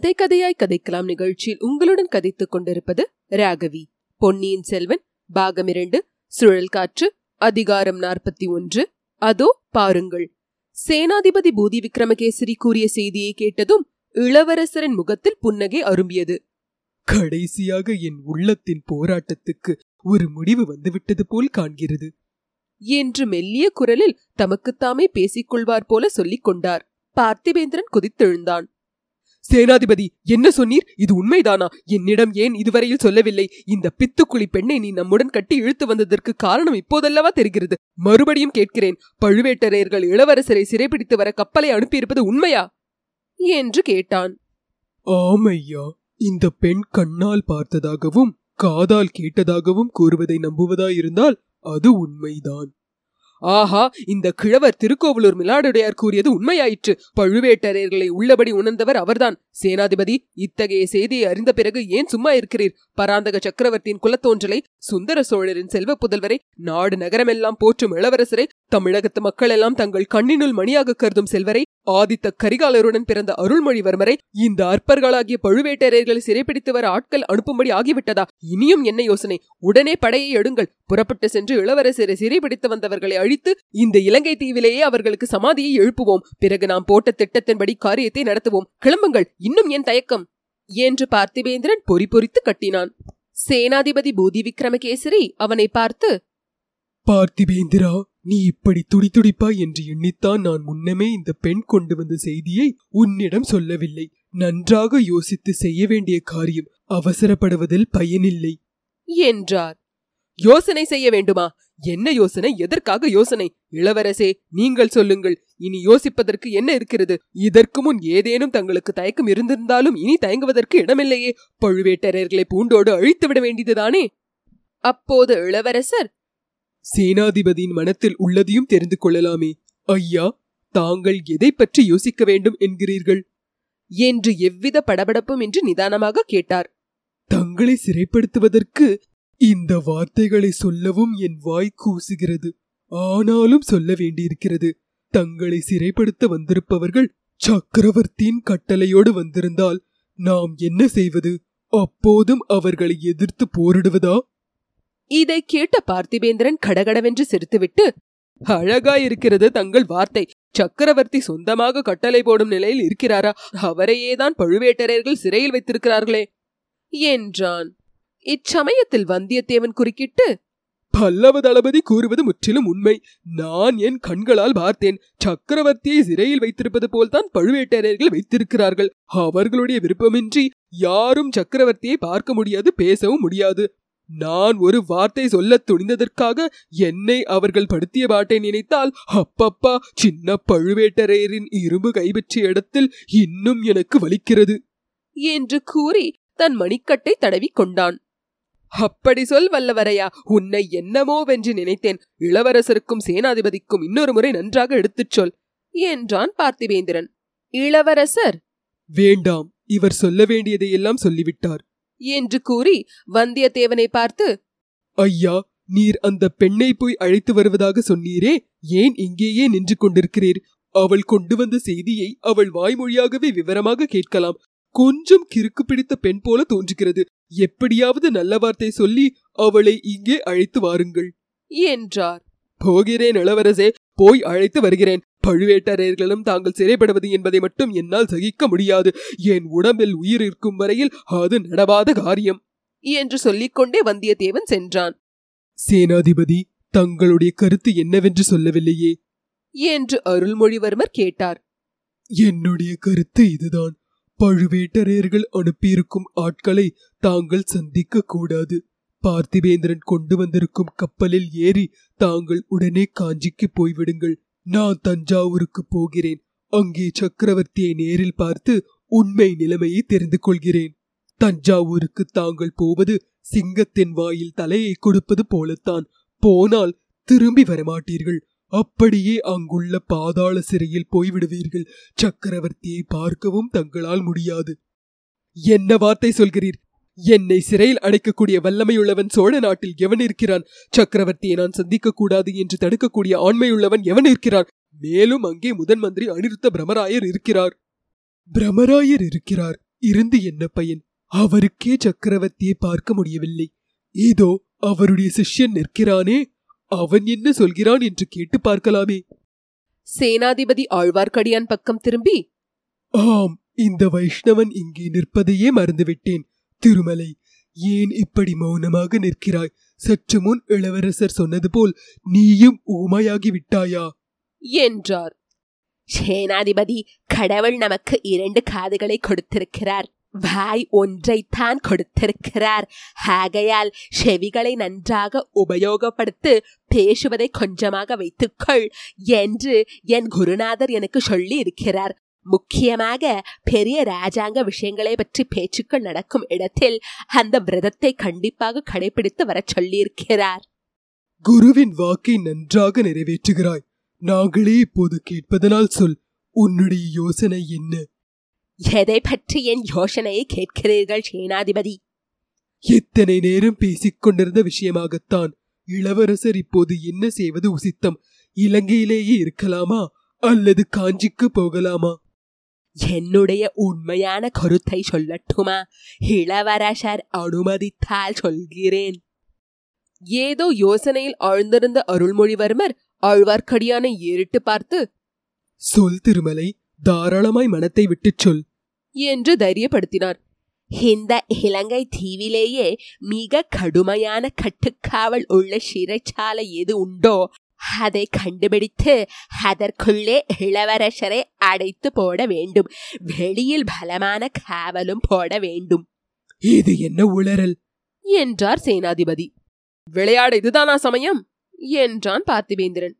கதை கதையாய் கதைக்கலாம் நிகழ்ச்சியில் உங்களுடன் கதைத்துக் கொண்டிருப்பது ராகவி. பொன்னியின் செல்வன் பாகம் இரண்டு சுழல் காற்று அதிகாரம் நாற்பத்தி ஒன்று. அதோ பாருங்கள். சேனாதிபதி பூதி விக்ரமகேசரி கூறிய செய்தியை கேட்டதும் இளவரசரின் முகத்தில் புன்னகை அரும்பியது. கடைசியாக என் உள்ளத்தின் போராட்டத்துக்கு ஒரு முடிவு வந்துவிட்டது போல் காண்கிறது. என்று மெல்லிய குரலில் தமக்குத்தாமே பேசிக்கொள்வார் போல சொல்லிக் கொண்டார் பார்த்திபேந்திரன் குதித்தெழுந்தான். சேனாதிபதி என்ன சொன்னீர்? இது உண்மைதானா? என்னிடம் ஏன் இதுவரையில் சொல்லவில்லை? இந்த பித்துக்குழி பெண்ணை நீ நம்முடன் கட்டி இழுத்து வந்ததற்கு காரணம் இப்போதல்லவா தெரிகிறது. மறுபடியும் கேட்கிறேன் பழுவேட்டரையர்கள் இளவரசரை சிறைபிடித்து வர கப்பலை அனுப்பியிருப்பது உண்மையா? என்று கேட்டான். ஆமையா இந்த பெண் கண்ணால் பார்த்ததாகவும் காதால் கேட்டதாகவும் கூறுவதை நம்புவதாயிருந்தால் அது உண்மைதான். ஆஹா இந்த கிழவர் திருக்கோவலூர் மிலாடுடையார் கூறியது உண்மையாயிற்று. பழுவேட்டரையர்களை உள்ளபடி உணர்ந்தவர் அவர்தான். சேனாதிபதி இத்தகைய செய்தியை அறிந்த பிறகு ஏன் சும்மா இருக்கிறீர்? பராந்தக சக்கரவர்த்தியின் குலத்தோன்றலை சுந்தர சோழரின் செல்வ புதல்வரை நாடு நகரமெல்லாம் போற்றும் இளவரசரை தமிழகத்து மக்கள் எல்லாம் தங்கள் கண்ணினுள் மணியாக கருதும் செல்வரை ஆதித்த கரிகாலருடன் பிறந்த அருள்மொழிவர்மரை இந்த அற்பர்களாகிய பழுவேட்டரையர்களை சிறைப்பிடித்து வர ஆட்கள் அனுப்பும்படி ஆகிவிட்டதா? இனியும் என்ன யோசனை? உடனே படையை எடுங்கள். புறப்பட்டு சென்று இளவரசரை சிறைப்பிடித்து வந்தவர்களை அழித்து இந்த இலங்கை தீவிலேயே அவர்களுக்கு சமாதியை எழுப்புவோம். பிறகு நாம் போட்ட திட்டத்தின்படி காரியத்தை நடத்துவோம். கிளம்புங்கள். இன்னும் என் தயக்கம். என்று பார்த்திபேந்திரன் பொறி பொறித்து கட்டினான். சேனாதிபதி பூதி விக்ரமகேசரி அவனை பார்த்து பார்த்திபேந்திரா நீ இப்படி துடிதுடிப்பாய் என்று எண்ணித்தான் நான் முன்னமே இந்த பெண் கொண்டு வந்த செய்தியை உன்னிடம் சொல்லவில்லை. நன்றாக யோசித்து செய்ய வேண்டிய காரியம் அவசரப்படுவதில் பயனில்லை. என்றார். யோசனை செய்ய வேண்டுமா? என்ன யோசனை? எதற்காக யோசனை? இளவரசே நீங்கள் சொல்லுங்கள். இனி யோசிப்பதற்கு என்ன இருக்கிறது? இதற்கு முன் ஏதேனும் தங்களுக்கு தயக்கம் இருந்திருந்தாலும் இனி தயங்குவதற்கு இடமில்லையே. பழுவேட்டரையர்களை பூண்டோடு அழித்து விட வேண்டியதுதானே? அப்போது இளவரசர் சேனாதிபதியின் மனத்தில் உள்ளதையும் தெரிந்து கொள்ளலாமே. ஐயா தாங்கள் எதை பற்றி யோசிக்க வேண்டும் என்கிறீர்கள்? என்று எவ்வித படபடப்பும் என்று நிதானமாக கேட்டார். தங்களை சிறைப்படுத்துவதற்கு இந்த வார்த்தைகளை சொல்லவும் என் வாய் கூசுகிறது. ஆனாலும் சொல்ல வேண்டியிருக்கிறது. தங்களை சிறைப்படுத்த வந்திருப்பவர்கள் சக்கரவர்த்தியின் கட்டளையோடு வந்திருந்தால் நாம் என்ன செய்வது? அப்போதும் அவர்களை எதிர்த்து போரிடுவதா? இதை கேட்ட பார்த்திபேந்திரன் கடகடவென்று சிரித்துவிட்டு அழகாயிருக்கிறது தங்கள் வார்த்தை. சக்கரவர்த்தி சொந்தமாக கட்டளை போடும் நிலையில் இருக்கிறாரா? அவரையேதான் பழுவேட்டரையர்கள் சிறையில் வைத்திருக்கிறார்களே. என்றான். இச்சமயத்தில் வந்தியத்தேவன் குறுக்கிட்டு பல்லவ தளபதி கூறுவது முற்றிலும் உண்மை. நான் என் கண்களால் பார்த்தேன். சக்கரவர்த்தியை சிறையில் வைத்திருப்பது போல்தான் பழுவேட்டரையர்கள் வைத்திருக்கிறார்கள். அவர்களுடைய விருப்பமின்றி யாரும் சக்கரவர்த்தியை பார்க்க முடியாது பேசவும் முடியாது. நான் ஒரு வார்த்தை சொல்ல துணிந்ததற்காக என்னை அவர்கள் படுத்திய பாட்டை நினைத்தால் அப்பப்பா சின்ன பழுவேட்டரையரின் இரும்பு கைப்பற்றிய இடத்தில் இன்னும் எனக்கு வலிக்கிறது என்று கூறி தன் மணிக்கட்டை தடவி கொண்டான். அப்படி சொல் வல்லவரையா உன்னை என்னமோவென்று நினைத்தேன். இளவரசருக்கும் சேனாதிபதிக்கும் இன்னொரு முறை நன்றாக எடுத்துச் சொல் என்றான் பார்த்திவேந்திரன். இளவரசர்! வேண்டாம் இவர் சொல்ல வேண்டியதையெல்லாம் சொல்லிவிட்டார். என்று கூறி வந்தியத்தேவனை பார்த்து ஐயா நீர் அந்த பெண்ணை போய் அழைத்து வருவதாக சொன்னீரே ஏன் இங்கேயே நின்று கொண்டிருக்கிறீர்? அவள் கொண்டு வந்த செய்தியை அவள் வாய்மொழியாகவே விவரமாக கேட்கலாம். கொஞ்சம் கிறுக்கு பிடித்த பெண் போல தோன்றுகிறது. எப்படியாவது நல்ல வார்த்தை சொல்லி அவளை இங்கே அழைத்து வாருங்கள். என்றார். போகிறேன் இளவரசே போய் அழைத்து வருகிறேன். பழுவேட்டரையர்களும் தாங்கள் சிறைப்படுவது என்பதை மட்டும் என்னால் சகிக்க முடியாது. என் உடம்பில் உயிர் இருக்கும் வரையில் அது நடவாத காரியம். என்று சொல்லிக்கொண்டே வந்தியத்தேவன் சென்றான். சேனாதிபதி தங்களுடைய கருத்து என்னவென்று சொல்லவில்லையே? என்று அருள்மொழிவர்மர் கேட்டார். என்னுடைய கருத்து இதுதான். பழுவேட்டரையர்கள் அனுப்பியிருக்கும் ஆட்களை தாங்கள் சந்திக்க கூடாது. பார்த்திபேந்திரன் கொண்டு வந்திருக்கும் கப்பலில் ஏறி தாங்கள் உடனே காஞ்சிக்கு போய்விடுங்கள். நான் தஞ்சாவூருக்கு போகிறேன். அங்கே சக்கரவர்த்தியை நேரில் பார்த்து உண்மை நிலைமையை தெரிந்து கொள்கிறேன். தஞ்சாவூருக்கு தாங்கள் போவது சிங்கத்தின் வாயில் தலையை கொடுப்பது போலத்தான். போனால் திரும்பி வரமாட்டீர்கள். அப்படியே அங்குள்ள பாதாள சிறையில் போய்விடுவீர்கள். சக்கரவர்த்தியை பார்க்கவும் தங்களால் முடியாது. என்ன வார்த்தை சொல்கிறீர்? என்னை சிறையில் அடைக்கக்கூடிய வல்லமையுள்ளவன் சோழ நாட்டில் எவன் இருக்கிறான்? சக்கரவர்த்தியை நான் சந்திக்க கூடாது என்று தடுக்கக்கூடிய ஆண்மையுள்ளவன் எவன் இருக்கிறான்? மேலும் அங்கே முதன் மந்திரி அனிருத்த பிரமராயர் இருக்கிறார். பிரமராயர் இருக்கிறார். இருந்து என்ன பயன்? அவருக்கே சக்கரவர்த்தியை பார்க்க முடியவில்லை. ஏதோ அவருடைய சிஷ்யன் நிற்கிறானே. அவன் என்ன சொல்கிறான் என்று கேட்டு பார்க்கலாமே. சேனாதிபதி ஆழ்வார்க்கடியான் பக்கம் திரும்பி ஆம் இந்த வைஷ்ணவன் இங்கே நிற்பதையே மறந்துவிட்டேன். திருமலை ஏன் இப்படி மௌனமாக நிற்கிறாய்? சற்று முன் இளவரசர் சொன்னது போல் நீயும் ஊமையாகி விட்டாயா? என்றார். சேனாதிபதி கடவுள் நமக்கு இரண்டு காதுகளை கொடுத்திருக்கிறார். வாய் ஒன்றைத்தான் கொடுத்திருக்கிறார். ஆகையால் செவிகளை நன்றாக உபயோகப்படுத்து பேசுவதை கொஞ்சமாக வைத்துக்கொள் என்று என் குருநாதர் எனக்கு சொல்லி இருக்கிறார் முக்கியமாக பெரிய ராஜாங்க விஷயங்களை பற்றி பேச்சுக்கள் நடக்கும் இடத்தில் அந்த விரதத்தை கண்டிப்பாக கடைபிடித்து வரச் சொல்லியிருக்கிறார். குருவின் வாக்கை நன்றாக நிறைவேற்றுகிறாய். நாங்களே இப்போது கேட்பதனால் சொல் உன்னுடைய யோசனை என்ன? எதை பற்றி என் யோசனையை கேட்கிறீர்கள் சேனாதிபதி? எத்தனை நேரம் பேசிக் கொண்டிருந்த விஷயமாகத்தான் இளவரசர் இப்போது என்ன செய்வது உசித்தம்? இலங்கையிலேயே இருக்கலாமா? அல்லது காஞ்சிக்கு போகலாமா? என்னுடைய உண்மையான கருத்தை சொல்லட்டுமா? இளவரசர் அனுமதித்தால் சொல்கிறேன். ஏதோ யோசனையில் ஆழ்ந்திருந்த அருள்மொழிவர்மர் ஆழ்வார்க்கடியானை ஏறிட்டு பார்த்து சொல் திருமலை தாராளமாய் மனத்தை விட்டுச் சொல். என்று தைரியப்படுத்தினார். இந்த இலங்கை தீவிலேயே மிக கடுமையான கட்டுக்காவல் உள்ள சிறைச்சாலை எது உண்டோ அதை கண்டுபிடித்து அதற்குள்ளே இளவரசரை அடைத்து போட வேண்டும். வெளியில் பலமான காவலும் போட வேண்டும். இது என்ன உளறல்? என்றார் சேனாதிபதி. விளையாட இதுதானா சமயம்? என்றான் பார்த்திபேந்திரன்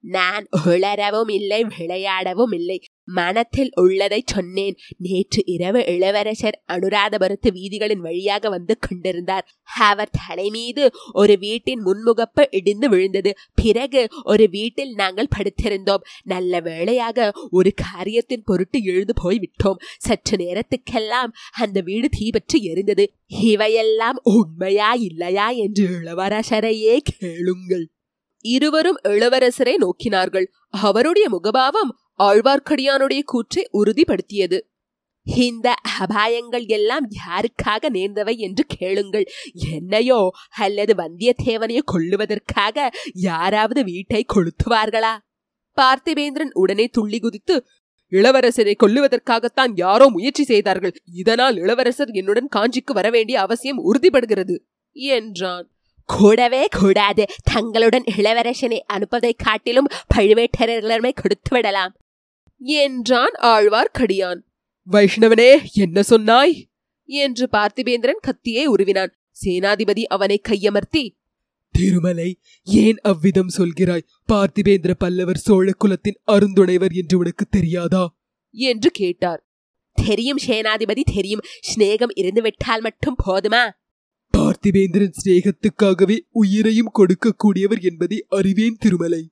நான் உளரவும் இல்லை விளையாடவும் இல்லை. மனத்தில் உள்ளதை சொன்னேன். நேற்று இரவு இளவரசர் அனுராதபுரத்து வீதிகளின் வழியாக வந்து கொண்டிருந்தார். அவர் தலை மீது ஒரு வீட்டின் முன்முகப்பு இடிந்து விழுந்தது. பிறகு ஒரு வீட்டில் நாங்கள் படுத்திருந்தோம். நல்ல வேளையாக ஒரு காரியத்தின் பொருட்டு எழுந்து போய் விட்டோம் சற்று நேரத்துக்கெல்லாம் அந்த வீடு தீபற்று எரிந்தது. இவையெல்லாம் உண்மையா இல்லையா என்று இளவரசரையே கேளுங்கள். இருவரும் இளவரசரை நோக்கினார்கள். அவருடைய முகபாவம் ஆழ்வார்க்கடியானுடைய கூற்றை உறுதிப்படுத்தியது. இந்த அபாயங்கள் எல்லாம் யாருக்காக நேர்ந்தவை என்று கேளுங்கள். என்னையோ அல்லது வந்தியத்தேவனையோ கொள்ளுவதற்காக யாராவது வீட்டை கொளுத்துவார்களா? பார்த்திபேந்திரன் உடனே துள்ளி குதித்து இளவரசரை கொல்லுவதற்காகத்தான் யாரோ முயற்சி செய்தார்கள். இதனால் இளவரசர் என்னுடன் காஞ்சிக்கு வர வேண்டிய அவசியம் உறுதிப்படுகிறது என்றான். கூடவே கூடாது. தங்களுடன் இளவரசனை அனுப்பதை காட்டிலும் பழுவேட்டரர்களை கொடுத்து விடலாம். என்றான் ஆழ்வார்க்கடியான். வைஷ்ணவனே என்ன சொன்னாய்? என்று பார்த்திபேந்திரன் கத்தியை உருவினான். சேனாதிபதி அவனை கையமர்த்தி திருமலை ஏன் அவ்விதம் சொல்கிறாய்? பார்த்திபேந்திர பல்லவர் சோழ குலத்தின் அருந்துணைவர் என்று உனக்கு தெரியாதா? என்று கேட்டார். தெரியும் சேனாதிபதி தெரியும். சிநேகம் இருந்து விட்டால் மட்டும் போதுமா? பார்த்திபேந்திரன் சிநேகத்துக்காகவே உயிரையும் கொடுக்கக்கூடியவர் என்பதை அறிவேன் திருமலை.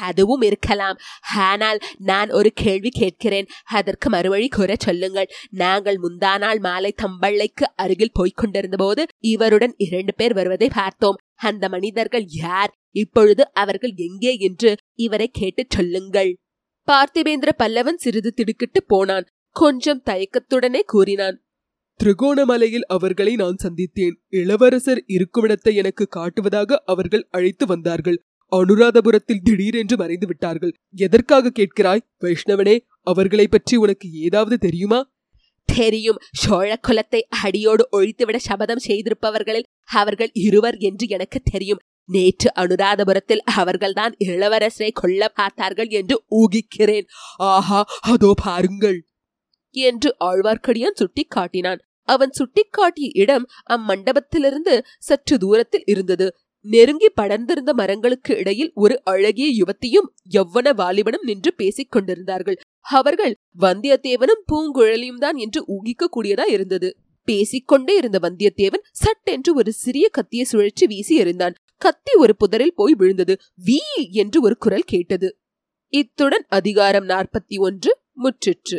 அதுவும் இருக்கலாம். ஆனால் நான் ஒரு கேள்வி கேட்கிறேன். அதற்கு மறுவழி கூற சொல்லுங்கள். நாங்கள் முந்தா நாள் மாலை தம்பள்ளைக்கு அருகில் போய்க் கொண்டிருந்த போது இவருடன் இரண்டு பேர் வருவதை பார்த்தோம். அந்த மனிதர்கள் யார்? இப்பொழுது அவர்கள் எங்கே என்று இவரை கேட்டுச் சொல்லுங்கள். பார்த்திபேந்திர பல்லவன் சிறிது திடுக்கிட்டு போனான். கொஞ்சம் தயக்கத்துடனே கூறினான். திரிகோணமலையில் அவர்களை நான் சந்தித்தேன். இளவரசர் இருக்குமிடத்தை எனக்கு காட்டுவதாக அவர்கள் அழைத்து வந்தார்கள். அனுராதபுரத்தில் திடீரென்று மறைந்து விட்டார்கள். எதற்காக கேட்கிறாய் வைஷ்ணவனே? அவர்களை பற்றி உனக்கு ஏதாவது தெரியுமா? தெரியும். சோழ குலத்தை அடியோடு ஒழித்துவிட சபதம் செய்திருப்பவர்களில் அவர்கள் இருவர் என்று எனக்கு தெரியும். நேற்று அனுராதபுரத்தில் அவர்கள்தான் இளவரசரை கொல்ல பார்த்தார்கள் என்று ஊகிக்கிறேன். ஆஹா அதோ பாருங்கள். என்று ஆழ்வார்க்கடியான் சுட்டி காட்டினான் அவன் சுட்டிக்காட்டிய இடம் அம்மண்டபத்திலிருந்து சற்று தூரத்தில் இருந்தது. நெருங்கி படர்ந்திருந்த மரங்களுக்கு இடையில் ஒரு அழகிய யுவத்தியும் யவ்வன வாலிபனும் நின்று பேசிக் கொண்டிருந்தார்கள். அவர்கள் வந்தியத்தேவனும் பூங்குழலியும் தான் என்று ஊகிக்க கூடியதா இருந்தது பேசிக்கொண்டே இருந்த வந்தியத்தேவன் சட்டென்று ஒரு சிறிய கத்தியை சுழற்சி வீசி எறிந்தான். கத்தி ஒரு புதரில் போய் விழுந்தது. வீ என்று ஒரு குரல் கேட்டது. இத்துடன் அதிகாரம் நாற்பத்தி ஒன்று முற்றிற்று.